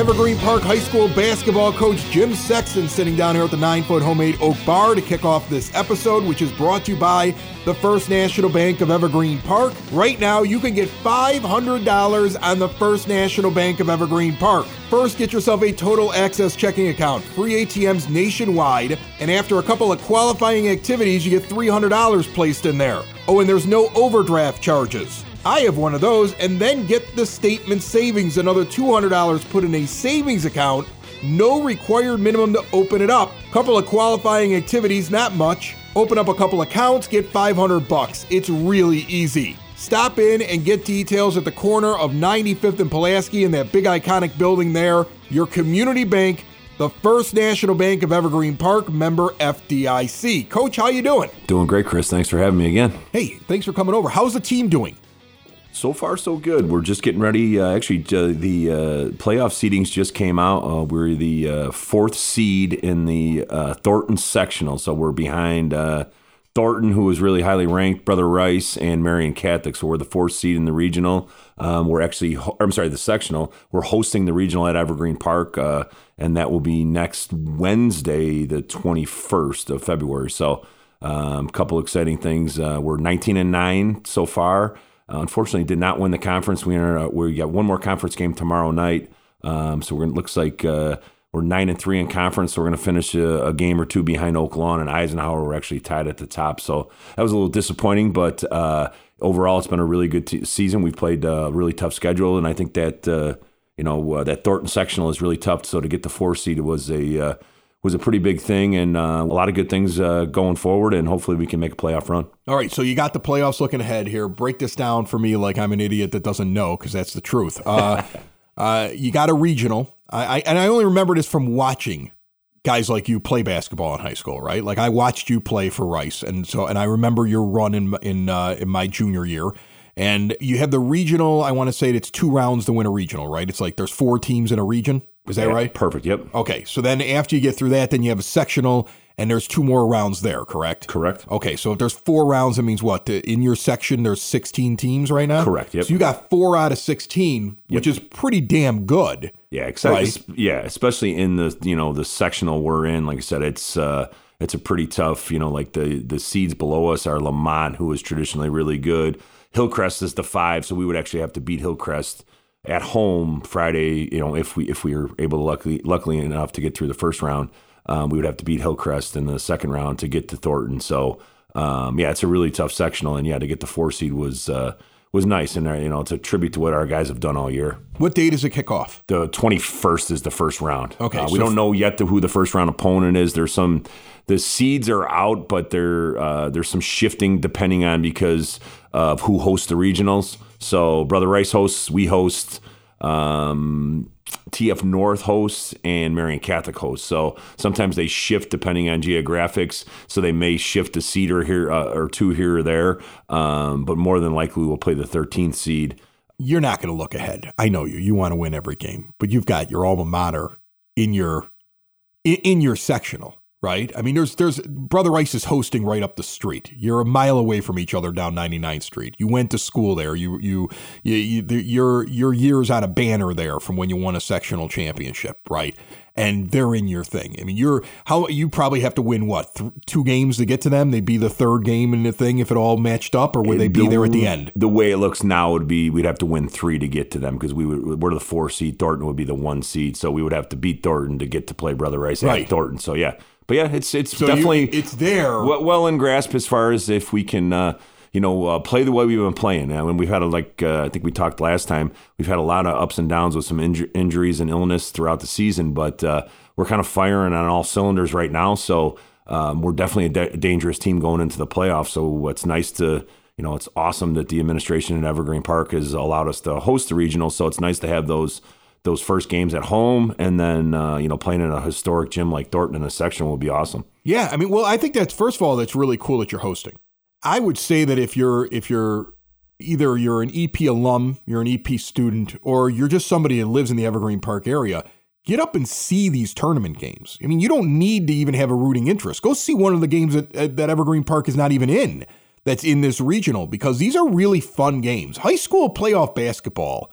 Evergreen Park High School basketball coach Jim Sexton sitting down here at the nine foot homemade oak bar to kick off this episode, which is brought to you by the First National Bank of Evergreen Park. Right now, you can get $500 on the First National Bank of Evergreen Park. First, get yourself a total access checking account, free ATMs nationwide, and after a couple of qualifying activities, you get $300 placed in there. Oh, and there's no overdraft charges. I have one of those, and then get the statement savings, another $200 put in a savings account. No required minimum to open it up. Couple of qualifying activities, not much. Open up a couple accounts, get 500 bucks. It's really easy. Stop in and get details at the corner of 95th and Pulaski in that big iconic building there. Your community bank, the First National Bank of Evergreen Park, member FDIC. Coach, how you doing? Doing great, Chris. Thanks for having me again. Hey, thanks for coming over. How's the team doing? So far, so good. We're just getting ready. Uh, actually, uh, the uh, playoff seedings just came out. Uh, we're the uh, fourth seed in the uh, Thornton sectional, so we're behind Thornton, who was really highly ranked, Brother Rice, and Marian Catholic. So we're the fourth seed in the regional. Um, we're actually, I'm sorry, the sectional. We're hosting the regional at Evergreen Park, and that will be next Wednesday, the 21st of February. So a um, couple exciting things. we're 19 and nine so far. Uh, unfortunately, did not win the conference. We are, uh, we got one more conference game tomorrow night. Um, so we're looks like uh, we're nine and three in conference. So we're going to finish a, a, game or two behind Oak Lawn and Eisenhower. We're actually tied at the top. So that was a little disappointing, but uh, overall, it's been a really good t- season. We've played a really tough schedule, and I think that uh, you know uh, that Thornton sectional is really tough. So to get the four seed was a was a pretty big thing and uh, a lot of good things uh, going forward, and hopefully we can make a playoff run. All right, so you got the playoffs looking ahead here. Break this down for me like I'm an idiot that doesn't know, because that's the truth. Uh, uh, you got a regional, I, I, and I only remember this from watching guys like you play basketball in high school, right? Like I watched you play for Rice, and so and I remember your run in in uh, in my junior year. And you have the regional. I want to say it's two rounds to win a regional, right? It's like there's four teams in a region. Is that yeah, right? Perfect. Yep. Okay. So then after you get through that, then you have a sectional and there's two more rounds there, correct? Correct. Okay. So if there's four rounds, that means what? In your section, there's 16 teams right now? Correct. Yep. So you got four out of 16, yep. which is pretty damn good. Yeah. Exactly. Right? Yeah. Especially in the, you know, the sectional we're in. Like I said, it's, uh, it's a pretty tough, you know, like the, the seeds below us are Lemont, who is traditionally really good. Hillcrest is the five. So we would actually have to beat Hillcrest at home Friday. You know, if we if we were able to luckily luckily enough to get through the first round, um, we would have to beat Hillcrest in the second round to get to Thornton. So um, yeah, it's a really tough sectional, and yeah, to get the four seed was. Uh, was nice, and uh, you know it's a tribute to what our guys have done all year. What date is it kick off? The twenty first is the first round. Okay, uh, we so don't know yet the, who the first round opponent is. There's some the seeds are out, but there uh, there's some shifting depending on because of who hosts the regionals. So Brother Rice hosts, we host. Um, TF North hosts and Marian Catholic hosts. So sometimes they shift depending on geographics. So they may shift a seed or here uh, or two here or there. Um, but more than likely, we'll play the 13th seed. You're not going to look ahead. I know you. You want to win every game, but you've got your alma mater in your in, in your sectional right? I mean, there's there's Brother Rice is hosting right up the street. You're a mile away from each other down 99th Street. You went to school there. You you, you, you your your years on a banner there from when you won a sectional championship, right? And they're in your thing. I mean, you're how you probably have to win what th- two games to get to them. They'd be the third game in the thing if it all matched up, or would they be the, there at the end? The way it looks now would be we'd have to win three to get to them because we would we're the four seed. Thornton would be the one seed, so we would have to beat Thornton to get to play Brother Rice right. at Thornton. So yeah, but yeah, it's it's so definitely you, it's there, well, well, in grasp as far as if we can. Uh, you know, uh, play the way we've been playing. I mean, we've had a, like uh, I think we talked last time. We've had a lot of ups and downs with some inju- injuries and illness throughout the season, but uh, we're kind of firing on all cylinders right now. So um, we're definitely a da- dangerous team going into the playoffs. So it's nice to you know, it's awesome that the administration at Evergreen Park has allowed us to host the regional. So it's nice to have those those first games at home, and then uh, you know playing in a historic gym like Thornton in a section will be awesome. Yeah, I mean, well, I think that's first of all that's really cool that you're hosting. I would say that if you're if you're either you're an EP alum, you're an EP student, or you're just somebody that lives in the Evergreen Park area, get up and see these tournament games. I mean, you don't need to even have a rooting interest. Go see one of the games that, that Evergreen Park is not even in that's in this regional because these are really fun games. High school playoff basketball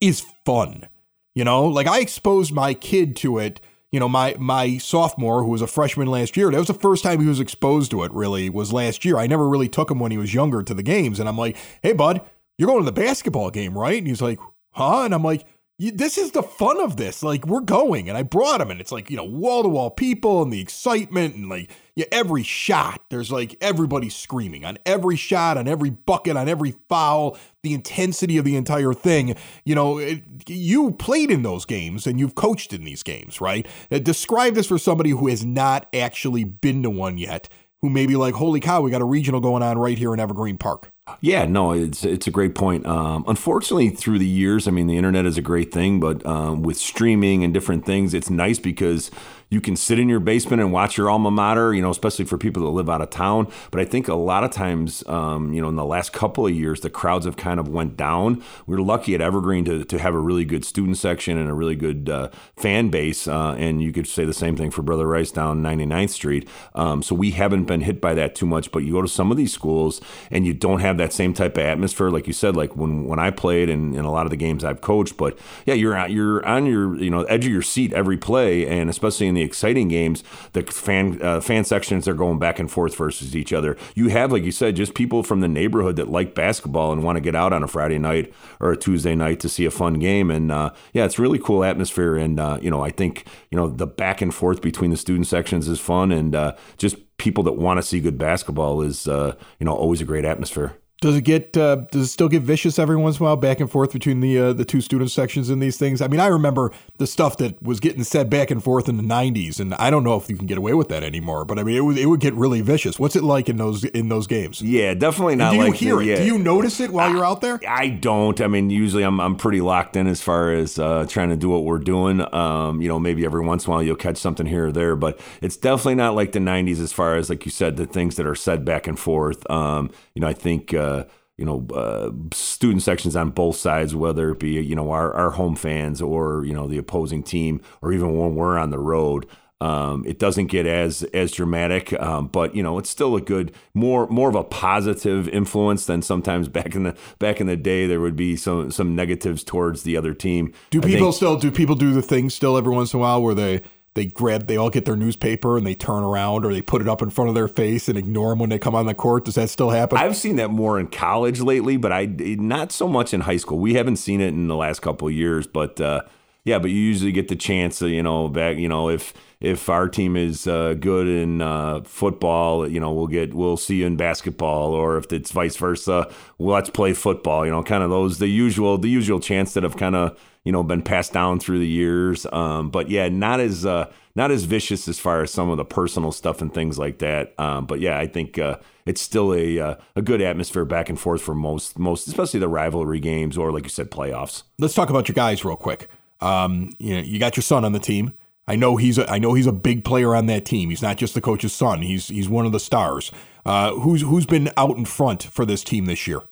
is fun. You know, like I exposed my kid to it you know, my my sophomore, who was a freshman last year, that was the first time he was exposed to it. Really, was last year. I never really took him when he was younger to the games, and I'm like, "Hey, bud, you're going to the basketball game, right?" And he's like, "Huh?" And I'm like, this is the fun of this. Like we're going, and I brought him, and it's like you know wall to wall people and the excitement and like yeah, every shot. There's like everybody screaming on every shot, on every bucket, on every foul. The intensity of the entire thing. You know, it, you played in those games and you've coached in these games, right? Uh, describe this for somebody who has not actually been to one yet. Who may be like, holy cow, we got a regional going on right here in Evergreen Park. Yeah, no, it's it's a great point. Um, unfortunately, through the years, I mean, the internet is a great thing, but um, with streaming and different things, it's nice because you can sit in your basement and watch your alma mater, you know, especially for people that live out of town. But I think a lot of times, um, you know, in the last couple of years, the crowds have kind of went down. We are lucky at Evergreen to, to have a really good student section and a really good uh, fan base. Uh, and you could say the same thing for Brother Rice down 99th Street. Um, so we haven't been hit by that too much. But you go to some of these schools and you don't have that same type of atmosphere, like you said, like when, when I played and in a lot of the games I've coached. But yeah, you're you're on your you know edge of your seat every play, and especially in the the exciting games, the fan uh, fan sections are going back and forth versus each other. You have, like you said, just people from the neighborhood that like basketball and want to get out on a Friday night or a Tuesday night to see a fun game. And uh, yeah, it's really cool atmosphere. And uh, you know, I think you know the back and forth between the student sections is fun, and uh, just people that want to see good basketball is uh, you know always a great atmosphere. Does it get uh, does it still get vicious every once in a while back and forth between the uh, the two student sections in these things? I mean, I remember the stuff that was getting said back and forth in the '90s, and I don't know if you can get away with that anymore. But I mean, it would it would get really vicious. What's it like in those in those games? Yeah, definitely not. And do you like hear the, it? Yeah. Do you notice it while I, you're out there? I don't. I mean, usually I'm I'm pretty locked in as far as uh, trying to do what we're doing. Um, you know, maybe every once in a while you'll catch something here or there, but it's definitely not like the '90s as far as like you said the things that are said back and forth. Um, you know, I think. Uh, you know, uh, student sections on both sides, whether it be, you know, our, our home fans or, you know, the opposing team, or even when we're on the road. Um, it doesn't get as as dramatic, um, but you know it's still a good, more more of a positive influence than sometimes back in the back in the day there would be some some negatives towards the other team. Do people think, still do people do the thing still every once in a while where they they grab they all get their newspaper and they turn around or they put it up in front of their face and ignore them when they come on the court does that still happen i've seen that more in college lately but i not so much in high school we haven't seen it in the last couple years but uh, yeah but you usually get the chance to you know back you know if if our team is uh, good in uh, football, you know, we'll get we'll see you in basketball, or if it's vice versa, well, let's play football. You know, kind of those the usual the usual chants that have kind of you know been passed down through the years. Um, but yeah, not as uh, not as vicious as far as some of the personal stuff and things like that. Um, but yeah, I think uh, it's still a uh, a good atmosphere back and forth for most most, especially the rivalry games or like you said, playoffs. Let's talk about your guys real quick. Um, you know, you got your son on the team. I know he's a, I know he's a big player on that team. He's not just the coach's son. He's he's one of the stars. Uh, who's who's been out in front for this team this year?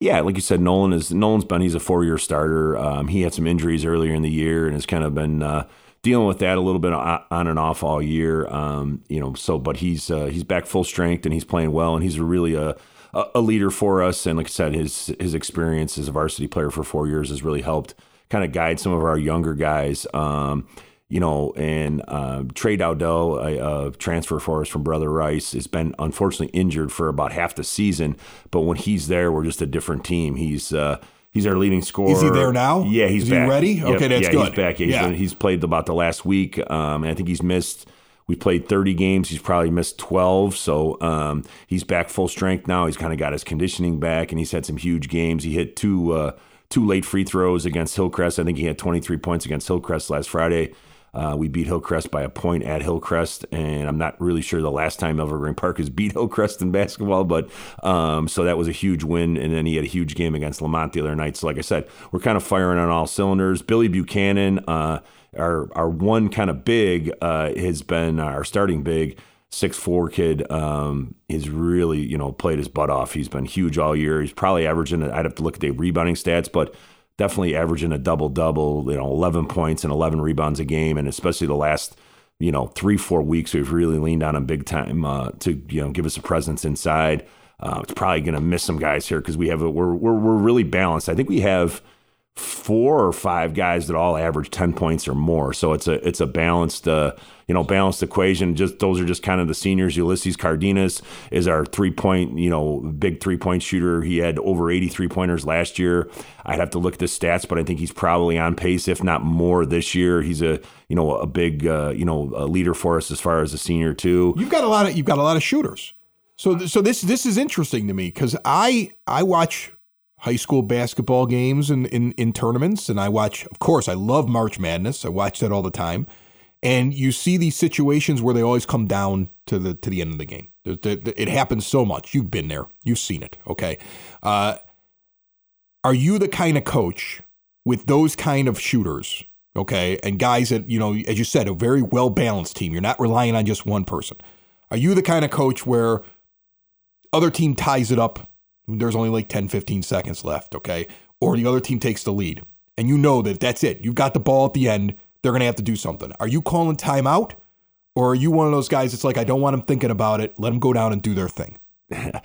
Yeah, like you said, Nolan is Nolan's been he's a four year starter. Um, he had some injuries earlier in the year and has kind of been uh, dealing with that a little bit on and off all year. Um, you know, so but he's uh, he's back full strength and he's playing well and he's really a a leader for us. And like I said, his his experience as a varsity player for four years has really helped kind of guide some of our younger guys. Um, you know, and uh, Trey Dowdell, a, transfer for us from Brother Rice, has been unfortunately injured for about half the season. But when he's there, we're just a different team. He's uh, he's our leading scorer. Is he there now? Yeah, he's Is back. He ready? Yep. Okay, that's yeah, good. He's back. Yeah, he's, yeah. Been, he's played about the last week, um, and I think he's missed. We played 30 games. He's probably missed 12. So um, he's back full strength now. He's kind of got his conditioning back, and he's had some huge games. He hit two uh, two late free throws against Hillcrest. I think he had 23 points against Hillcrest last Friday. Uh, we beat Hillcrest by a point at Hillcrest, and I'm not really sure the last time Evergreen Park has beat Hillcrest in basketball, but um, so that was a huge win. And then he had a huge game against Lemont the other night. So, like I said, we're kind of firing on all cylinders. Billy Buchanan, uh, our our one kind of big, uh, has been our starting big six four kid. Um, he's really you know played his butt off. He's been huge all year. He's probably averaging. I'd have to look at the rebounding stats, but definitely averaging a double double. You know, eleven points and eleven rebounds a game, and especially the last you know three four weeks we've really leaned on him big time uh, to you know give us a presence inside. Uh, it's probably going to miss some guys here because we have a, we're, we're we're really balanced. I think we have four or five guys that all average 10 points or more. So it's a it's a balanced uh, you know balanced equation. Just those are just kind of the seniors. Ulysses Cardenas is our three point you know big three point shooter. He had over 83 pointers last year. I'd have to look at the stats, but I think he's probably on pace, if not more, this year. He's a you know a big uh, you know a leader for us as far as a senior too. You've got a lot of you've got a lot of shooters. So so this this is interesting to me because I I watch high school basketball games and in, in tournaments. And I watch, of course, I love March Madness. I watch that all the time. And you see these situations where they always come down to the to the end of the game. It happens so much. You've been there. You've seen it. Okay. Uh, are you the kind of coach with those kind of shooters? Okay, and guys that you know, as you said, a very well balanced team. You're not relying on just one person. Are you the kind of coach where other team ties it up there's only like 10, 15 seconds left, okay? Or the other team takes the lead. And you know that that's it. You've got the ball at the end. They're going to have to do something. Are you calling timeout? Or are you one of those guys that's like, I don't want them thinking about it. Let them go down and do their thing? I,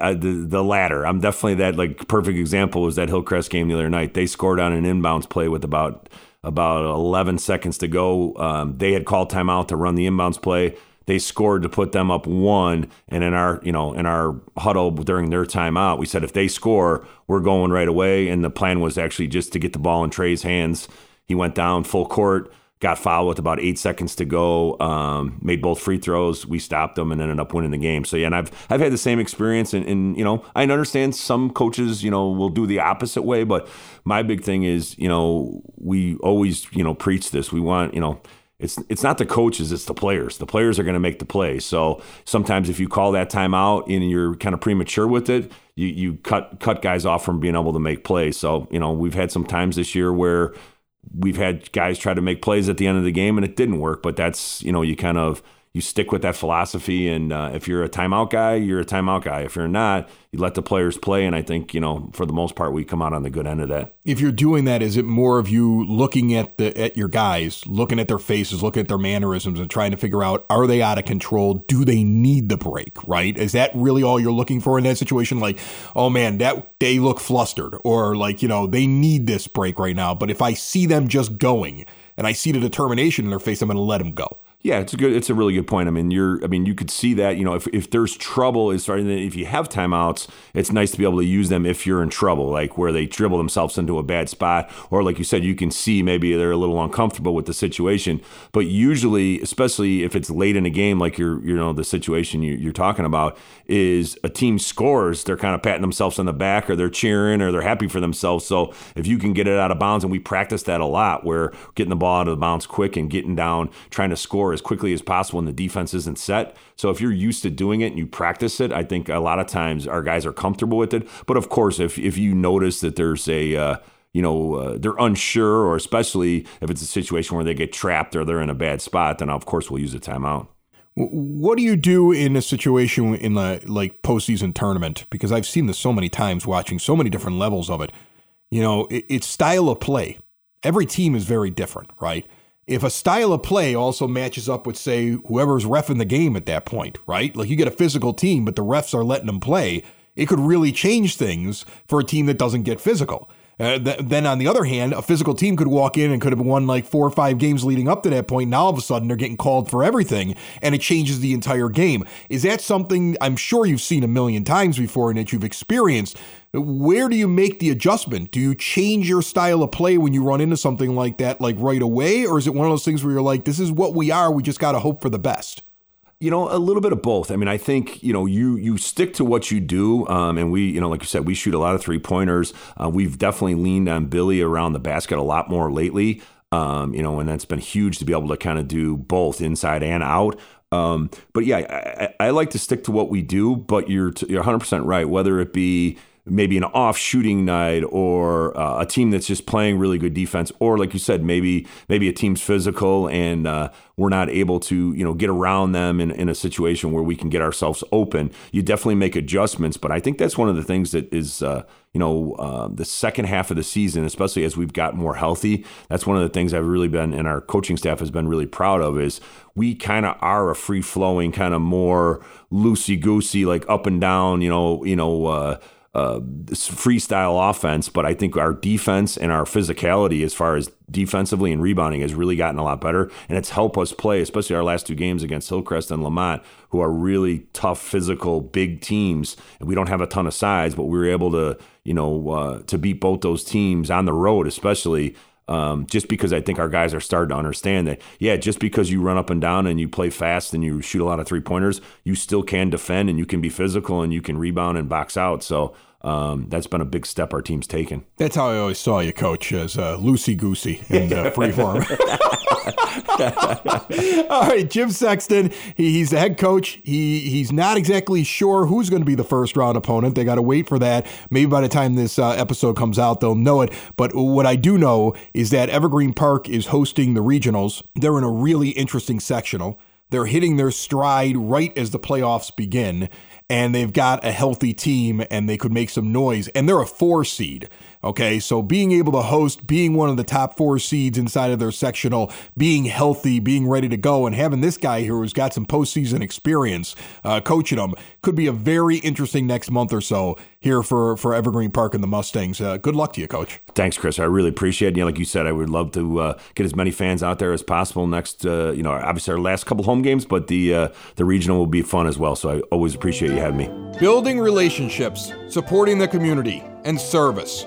I, the, the latter. I'm definitely that like perfect example was that Hillcrest game the other night. They scored on an inbounds play with about about 11 seconds to go. Um, they had called timeout to run the inbounds play they scored to put them up one. And in our, you know, in our huddle during their timeout, we said if they score, we're going right away. And the plan was actually just to get the ball in Trey's hands. He went down full court, got fouled with about eight seconds to go, um, made both free throws. We stopped them and ended up winning the game. So yeah, and I've I've had the same experience. And, and you know, I understand some coaches, you know, will do the opposite way. But my big thing is, you know, we always, you know, preach this. We want, you know it's it's not the coaches, it's the players. The players are going to make the play. So sometimes if you call that timeout and you're kind of premature with it, you you cut cut guys off from being able to make plays. So you know we've had some times this year where we've had guys try to make plays at the end of the game and it didn't work. But that's you know you kind of you stick with that philosophy. And uh, if you're a timeout guy, you're a timeout guy. If you're not, you let the players play. And I think you know, for the most part, we come out on the good end of that. If you're doing that, is it more of you looking at the at your guys, looking at their faces, looking at their mannerisms, and trying to figure out are they out of control? Do they need the break? Right? Is that really all you're looking for in that situation? Like, oh man, that they look flustered, or like you know they need this break right now. But if I see them just going and I see the determination in their face, I'm going to let them go. Yeah, it's a good. It's a really good point. I mean, you're. I mean, you could see that. You know, if, if there's trouble, is starting. If you have timeouts, it's nice to be able to use them if you're in trouble, like where they dribble themselves into a bad spot, or like you said, you can see maybe they're a little uncomfortable with the situation. But usually, especially if it's late in a game, like you're, you know, the situation you, you're talking about, is a team scores, they're kind of patting themselves on the back, or they're cheering, or they're happy for themselves. So if you can get it out of bounds, and we practice that a lot, where getting the ball out of the bounds quick and getting down, trying to score score as quickly as possible when the defense isn't set. So if you're used to doing it and you practice it, I think a lot of times our guys are comfortable with it. But of course, if if you notice that there's a uh, you know uh, they're unsure, or especially if it's a situation where they get trapped or they're in a bad spot, then of course we'll use a timeout. What do you do in a situation in the like postseason tournament? Because I've seen this so many times, watching so many different levels of it. You know, it, it's style of play. Every team is very different, right? If a style of play also matches up with, say, whoever's ref in the game at that point, right? Like you get a physical team, but the refs are letting them play, it could really change things for a team that doesn't get physical. Uh, th- then on the other hand, a physical team could walk in and could have won like four or five games leading up to that point. Now all of a sudden they're getting called for everything, and it changes the entire game. Is that something I'm sure you've seen a million times before and that you've experienced? Where do you make the adjustment? Do you change your style of play when you run into something like that, like right away? Or is it one of those things where you're like, this is what we are, we just got to hope for the best? You know, a little bit of both. I mean, I think you know you you stick to what you do, um, and we, you know, like you said, we shoot a lot of three pointers. Uh, we've definitely leaned on Billy around the basket a lot more lately. Um, you know, and that's been huge to be able to kind of do both inside and out. Um, but yeah, I, I, like to stick to what we do. But you're you're 100 percent right. Whether it be maybe an off shooting night or uh, a team that's just playing really good defense or like you said maybe maybe a team's physical and uh, we're not able to you know get around them in, in a situation where we can get ourselves open. You definitely make adjustments but i think that's one of the things that is uh, you know uh, the second half of the season especially as we've got more healthy that's one of the things i've really been and our coaching staff has been really proud of is we kind of are a free flowing kind of more loosey goosey like up and down you know you know uh, freestyle offense, but I think our defense and our physicality, as far as defensively and rebounding, has really gotten a lot better, and it's helped us play, especially our last two games against Hillcrest and Lemont, who are really tough, physical, big teams, and we don't have a ton of size, but we were able to, you know, uh, to beat both those teams on the road, especially. Um, just because I think our guys are starting to understand that, yeah, just because you run up and down and you play fast and you shoot a lot of three pointers, you still can defend and you can be physical and you can rebound and box out. So um, that's been a big step our team's taken. That's how I always saw you, coach, as uh, loosey goosey in uh, free form. All right, Jim Sexton. He, he's the head coach. He he's not exactly sure who's going to be the first round opponent. They got to wait for that. Maybe by the time this uh, episode comes out, they'll know it. But what I do know is that Evergreen Park is hosting the regionals. They're in a really interesting sectional. They're hitting their stride right as the playoffs begin and they've got a healthy team and they could make some noise. And they're a four seed. Okay, so being able to host, being one of the top four seeds inside of their sectional, being healthy, being ready to go, and having this guy here who's got some postseason experience uh, coaching them could be a very interesting next month or so here for for Evergreen Park and the Mustangs. Uh, good luck to you, Coach. Thanks, Chris. I really appreciate it. You know, like you said, I would love to uh, get as many fans out there as possible next. Uh, you know, obviously our last couple home games, but the uh, the regional will be fun as well. So I always appreciate you having me. Building relationships, supporting the community, and service.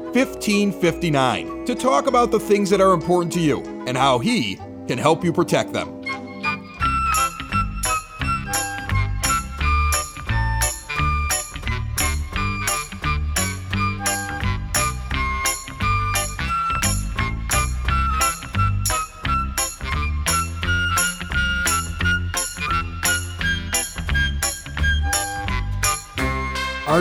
1559 to talk about the things that are important to you and how he can help you protect them.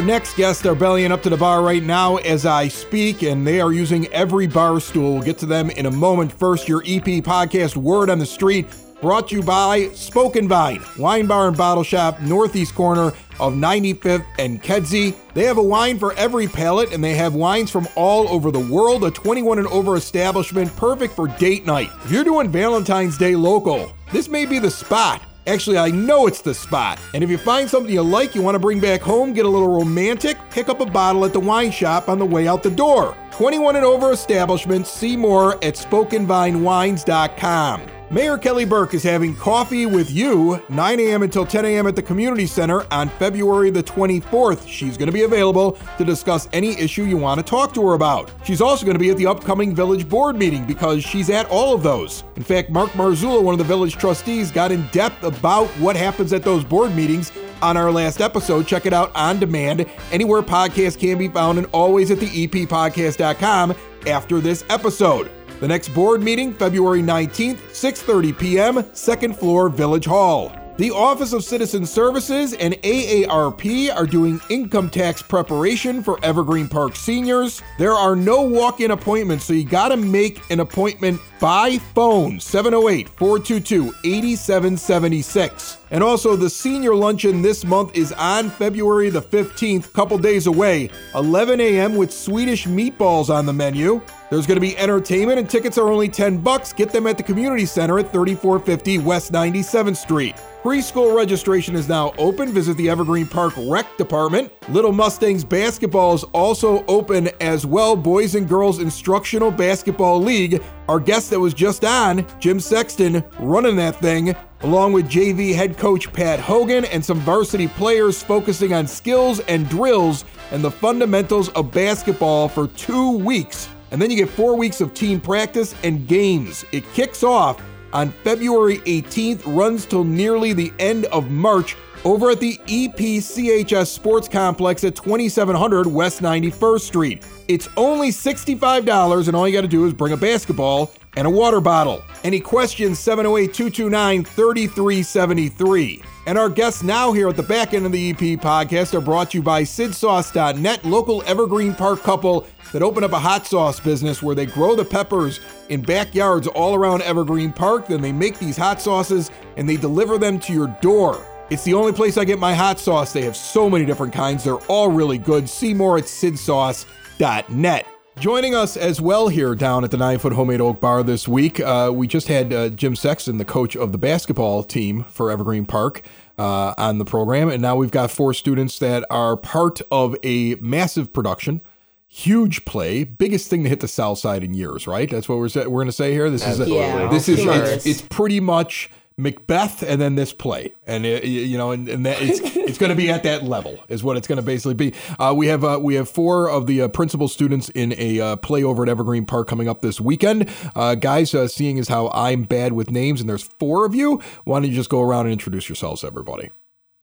Our next guests are bellying up to the bar right now as I speak, and they are using every bar stool. We'll get to them in a moment. First, your EP podcast, Word on the Street, brought to you by Spoken Vine, wine bar and bottle shop, northeast corner of 95th and Kedzie. They have a wine for every palate, and they have wines from all over the world. A 21 and over establishment, perfect for date night. If you're doing Valentine's Day local, this may be the spot. Actually, I know it's the spot. And if you find something you like, you want to bring back home, get a little romantic, pick up a bottle at the wine shop on the way out the door. 21 and over establishments, see more at spokenvinewines.com. Mayor Kelly Burke is having coffee with you 9 a.m. until 10 a.m. at the community center on February the 24th. She's going to be available to discuss any issue you want to talk to her about. She's also going to be at the upcoming village board meeting because she's at all of those. In fact, Mark Marzullo, one of the village trustees, got in depth about what happens at those board meetings on our last episode. Check it out on demand anywhere podcasts can be found and always at the eppodcast.com after this episode. The next board meeting, February 19th, 6:30 p.m., second floor Village Hall. The Office of Citizen Services and AARP are doing income tax preparation for Evergreen Park seniors. There are no walk in appointments, so you got to make an appointment by phone 708 422 8776. And also, the senior luncheon this month is on February the 15th, couple days away, 11 a.m. with Swedish meatballs on the menu. There's going to be entertainment, and tickets are only 10 bucks. Get them at the community center at 3450 West 97th Street. Preschool registration is now open. Visit the Evergreen Park Rec Department. Little Mustangs basketball is also open as well. Boys and Girls Instructional Basketball League. Our guest that was just on, Jim Sexton, running that thing. along with JV head coach Pat Hogan and some varsity players focusing on skills and drills and the fundamentals of basketball for two weeks. And then you get four weeks of team practice and games. It kicks off on February 18th, runs till nearly the end of March over at the EPCHS Sports Complex at 2700 West 91st Street. It's only $65, and all you got to do is bring a basketball and a water bottle. Any questions? 708 229 3373. And our guests now here at the back end of the EP podcast are brought to you by SidSauce.net, local Evergreen Park couple that opened up a hot sauce business where they grow the peppers in backyards all around Evergreen Park. Then they make these hot sauces and they deliver them to your door. It's the only place I get my hot sauce. They have so many different kinds. They're all really good. See more at sidsauce.net. Joining us as well here down at the Nine Foot Homemade Oak Bar this week, uh, we just had uh, Jim Sexton, the coach of the basketball team for Evergreen Park, uh, on the program. And now we've got four students that are part of a massive production. Huge play, biggest thing to hit the South Side in years, right? That's what we're we're going to say here. This is a, Yeah, this is of it's, it's pretty much Macbeth and then this play, and it, you know, and, and that it's it's going to be at that level is what it's going to basically be. Uh, we have uh, we have four of the uh, principal students in a uh, play over at Evergreen Park coming up this weekend. Uh, guys, uh, seeing as how I'm bad with names, and there's four of you, why don't you just go around and introduce yourselves, everybody?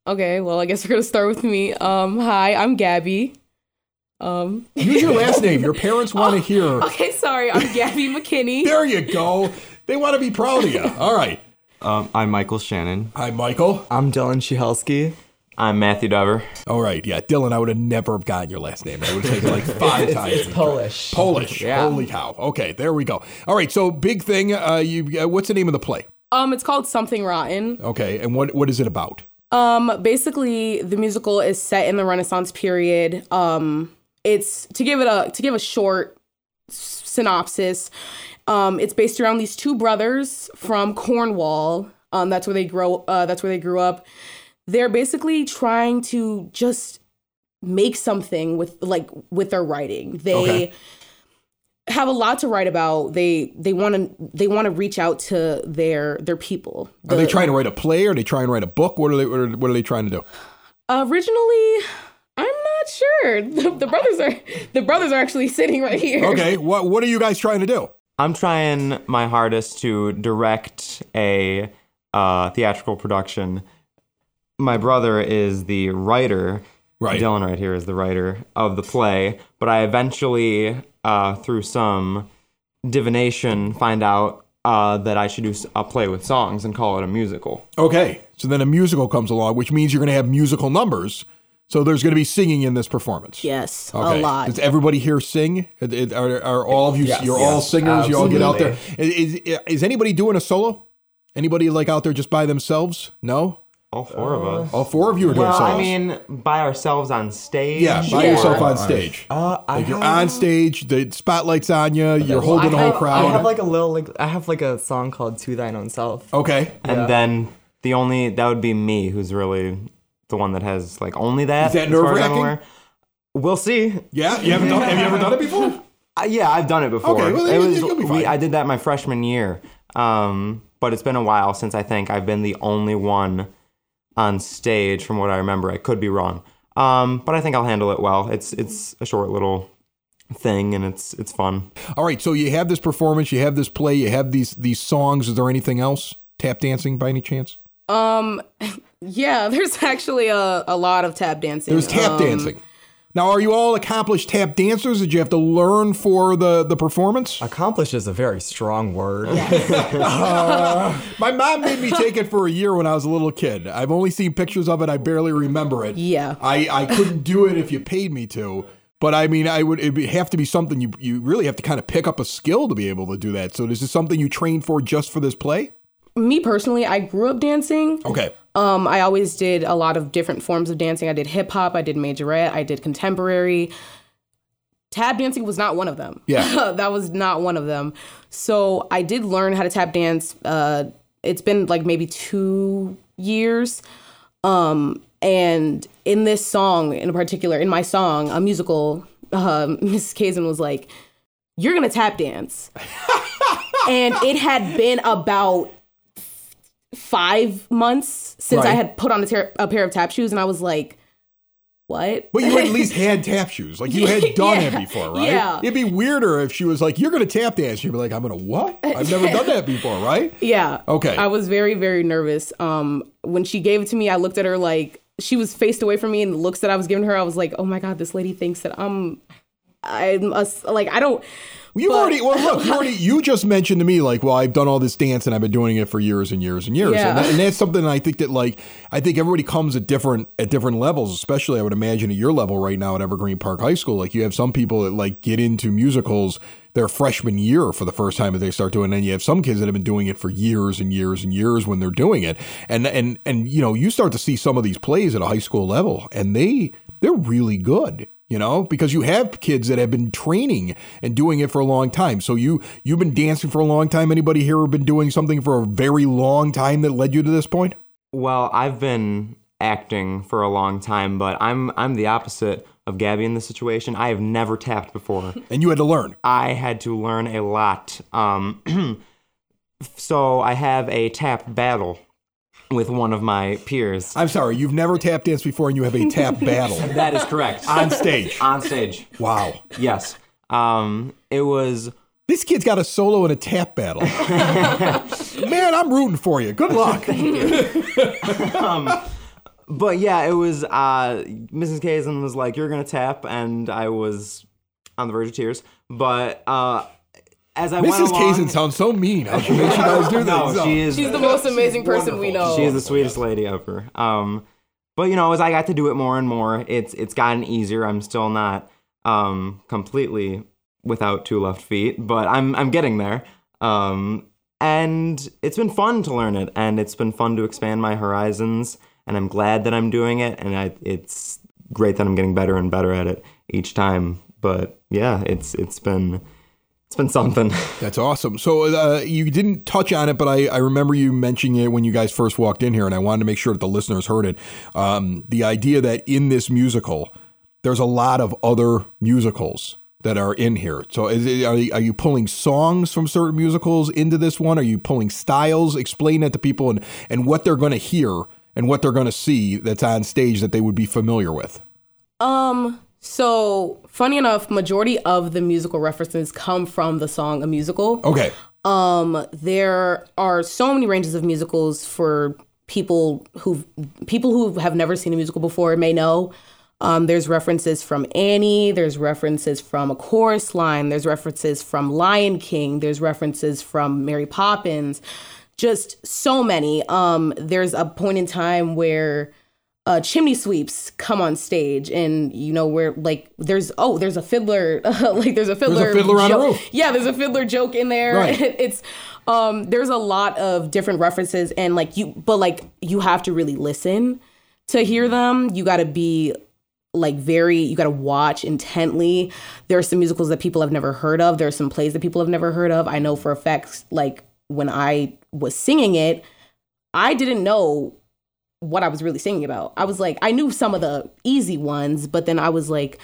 Okay, well, I guess we're gonna start with me. Um, hi, I'm Gabby. Um, Use your last name. Your parents want to hear. okay, sorry, I'm Gabby McKinney. There you go. They want to be proud of you. All right. Um, I'm Michael Shannon. Hi, Michael. I'm Dylan Shihelski. I'm Matthew Dover. All right. Yeah, Dylan. I would have never gotten your last name. I would have taken like five times. It's Polish. Polish. Yeah. Holy cow. Okay, there we go. All right, so big thing. Uh, you. Uh, what's the name of the play? Um, it's called Something Rotten. Okay, and what what is it about? Um, basically, the musical is set in the Renaissance period. Um, it's to give it a to give a short synopsis. Um, it's based around these two brothers from Cornwall. Um, that's where they grow. Uh, that's where they grew up. They're basically trying to just make something with like with their writing. They Okay. have a lot to write about. They they want to they want to reach out to their their people. Are they trying to write a play? Or are they trying to write a book? What are they? What are, what are they trying to do? Originally, I'm not sure. The, the brothers are the brothers are actually sitting right here. Okay, what what are you guys trying to do? I'm trying my hardest to direct a uh, theatrical production. My brother is the writer. Right. Dylan right here is the writer of the play. But I eventually, uh, through some divination, find out uh, that I should do a play with songs and call it a musical. Okay, so then a musical comes along, which means you're going to have musical numbers. So there's going to be singing in this performance. Yes, Okay. a lot. Does everybody here sing? It- it- Are, are all of you? Yes. you're all Yes, singers. You all get out there. Is. Is, is anybody doing a solo? Anybody like out there just by themselves? No. All four of us. All four of you are doing Well, solos. I mean, by ourselves on stage. yeah, by Yeah. yourself on stage. Uh, I Like you're have, on stage, the spotlight's on you. You're holding the I whole crowd. I have like a little like I have like a song called "To Thine Own Self." okay. And then the only that would be me, who's really the one that has like only that. Is that as far as I'm nerve-wracking? We'll see. Yeah, you haven't done. Have you ever done it before? Uh, yeah, I've done it before. Okay, well, it was you'll be we. I did that my freshman year. Um, but it's been a while since I think I've been the only one on stage. From what I remember, I could be wrong. Um, but I think I'll handle it well. It's it's a short little thing, and it's it's fun. All right. So you have this performance, you have this play, you have these these songs. Is there anything else? Tap dancing by any chance? Um, yeah, there's actually a, a lot of tap dancing. There's tap Um, dancing. Now, are you all accomplished tap dancers? Did you have to learn for the the performance? Accomplished is a very strong word. My mom made me take it for a year when I was a little kid. I've only seen pictures of it. I barely remember it. Yeah. I, I couldn't do it if you paid me to. But I mean, I would. It'd have to be something you you really have to kind of pick up a skill to be able to do that. So, is this something you trained for just for this play? Me personally, I grew up dancing. Okay. Um, I always did a lot of different forms of dancing. I did hip hop, I did majorette, I did contemporary. Tap dancing was not one of them. Yeah. that was not one of them. So I did learn how to tap dance. Uh, it's been like maybe two years. Um, and in this song in particular, in my song, a musical, uh, Mrs. Kazin was like, You're gonna tap dance. and it had been about five months since I had put on a, ter- a pair of tap shoes, and I was like, "What?" But you at least had tap shoes. Like you had done it before, right? Yeah. It'd be weirder if she was like, You're gonna tap dance. You'd be like, I'm gonna what? I've never done that before, right? Yeah. Okay. I was very, very nervous. Um, when she gave it to me, I looked at her like she was faced away from me, and the looks that I was giving her, I was like, "Oh my god, this lady thinks that I'm, I'm a, like I don't." You've But- already well look, you already you just mentioned to me like, well, I've done all this dance and I've been doing it for years and years and years. Yeah. And, that, and that's something I think that like I think everybody comes at different at different levels, especially I would imagine at your level right now at Evergreen Park High School. Like you have some people that like get into musicals their freshman year for the first time that they start doing, it. and then you have some kids that have been doing it for years and years and years when they're doing it. And and and you know, you start to see some of these plays at a high school level and they they're really good you know because you have kids that have been training and doing it for a long time so you you've been dancing for a long time anybody here have been doing something for a very long time that led you to this point Well, I've been acting for a long time, but I'm I'm the opposite of Gabby in this situation. I have never tapped before. and you had to learn I had to learn a lot. Um, so I have a tap battle with one of my peers. i'm sorry you've never tap danced before and you have a tap battle That is correct. on stage On stage, wow yes. Um, it was this kid's got a solo and a tap battle man i'm rooting for you good luck But yeah, it was uh Mrs. Kazan was like, You're gonna tap and I was on the verge of tears. But uh as I mrs along, Kazan sounds so mean how she makes you guys do no, this she is She's the most amazing person we know. She is the sweetest lady ever. Um, but you know, as I got to do it more and more, it's it's gotten easier. I'm still not um, completely without two left feet, but I'm I'm getting there. Um, and it's been fun to learn it, and it's been fun to expand my horizons. And I'm glad that I'm doing it, and I, it's great that I'm getting better and better at it each time. But yeah, it's it's been it's been something. That's awesome. So uh, you didn't touch on it, but I, I remember you mentioning it when you guys first walked in here, and I wanted to make sure that the listeners heard it. Um, the idea that in this musical, there's a lot of other musicals that are in here. So is it, are, you, are you pulling songs from certain musicals into this one? Are you pulling styles? Explain that to people and, and what they're going to hear and what they're going to see that's on stage that they would be familiar with. Um. So funny enough, majority of the musical references come from the song "A Musical." Okay. Um, there are so many ranges of musicals for people who people who have never seen a musical before may know. Um, there's references from Annie. There's references from A Chorus Line. There's references from Lion King. There's references from Mary Poppins. Just so many. Um, there's a point in time where uh, chimney sweeps come on stage, and you know where like there's oh there's a fiddler like there's a fiddler there's a fiddler on a joke- roof. yeah there's a fiddler joke in there. Right. it's um there's a lot of different references and like you but like you have to really listen to hear them. You got to be like very you got to watch intently. There are some musicals that people have never heard of. There are some plays that people have never heard of. I know for a fact like when i was singing it i didn't know what i was really singing about i was like i knew some of the easy ones but then i was like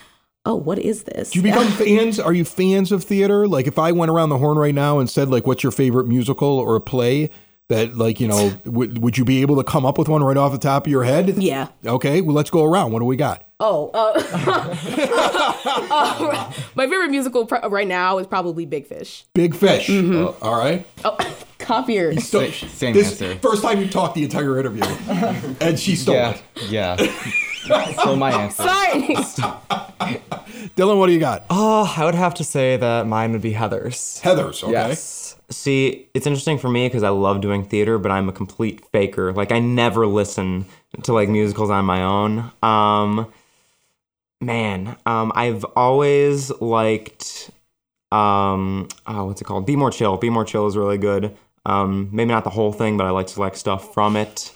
oh what is this Do you become fans? Are you fans of theater? Like, if I went around the horn right now and said, like, what's your favorite musical or a play? That, like, you know, would would you be able to come up with one right off the top of your head? yeah Okay, well, let's go around. What do we got? Oh, uh, uh, my favorite musical pr- right now is probably Big Fish. Big Fish. Mm-hmm. Uh, all right. Oh, copier. So, same this answer. first time you talked the entire interview, and she stole Yeah, it. yeah. so my answer. Sorry. Dylan, what do you got? Oh, I would have to say that mine would be Heathers. Heathers. Okay. Yes. See, it's interesting for me because I love doing theater, but I'm a complete faker. Like I never listen to like musicals on my own. Um man, um I've always liked um oh, what's it called? Be More Chill. Be More Chill is really good. Um maybe not the whole thing, but I like to select stuff from it.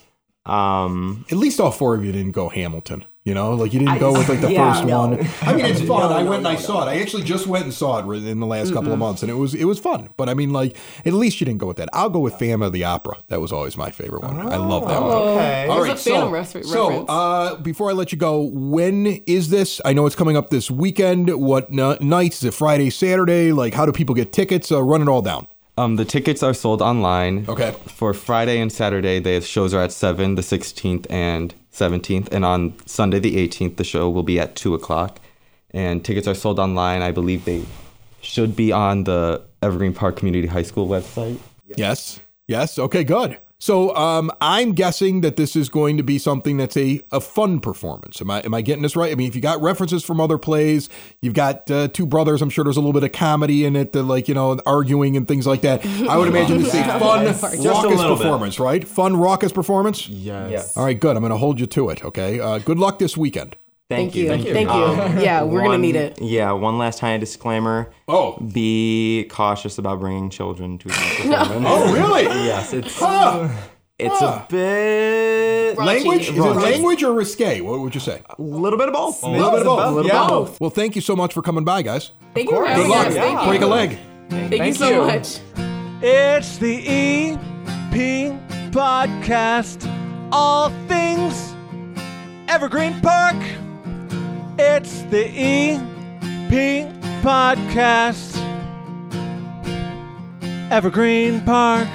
Um At least all four of you didn't go Hamilton. You know, like you didn't go with like the yeah, first no. one. I mean, it's fun. I went and I saw it. I actually just went and saw it in the last couple of months, and it was it was fun. But I mean, like at least you didn't go with that. I'll go with Phantom of the Opera. That was always my favorite one. I love that one. okay. All There's right, Phantom so, refer- so uh, before I let you go, when is this? I know it's coming up this weekend. What n- nights? Is it Friday, Saturday? Like, how do people get tickets? Uh, run it all down. Um, the tickets are sold online. Okay. For Friday and Saturday, the shows are at 7, the 16th and 17th. And on Sunday, the 18th, the show will be at 2 o'clock. And tickets are sold online. I believe they should be on the Evergreen Park Community High School website. Yes. Yes. Okay, good. So um, I'm guessing that this is going to be something that's a, a fun performance. Am I am I getting this right? I mean, if you got references from other plays, you've got uh, two brothers. I'm sure there's a little bit of comedy in it, the, like you know, arguing and things like that. I would imagine this is a fun, Just a raucous bit. performance, right? Fun, raucous performance. Yes. All right, good. I'm going to hold you to it. Okay. Uh, good luck this weekend. Thank you. Thank you. Um, yeah, we're gonna need it. Yeah, one last tiny disclaimer. Oh. Be cautious about bringing children to the performance. Oh, really? Yes, it's Huh. it's a bit Language? Is it language or risque? What would you say? a little bit of both. A little bit of both. little yeah. of both. Well, thank you so much for coming by, guys. Thank you for Good luck. us. Thank you. Break a leg. Thank, you so much. It's the EP podcast. All things Evergreen Park. It's the EP podcast. Evergreen Park.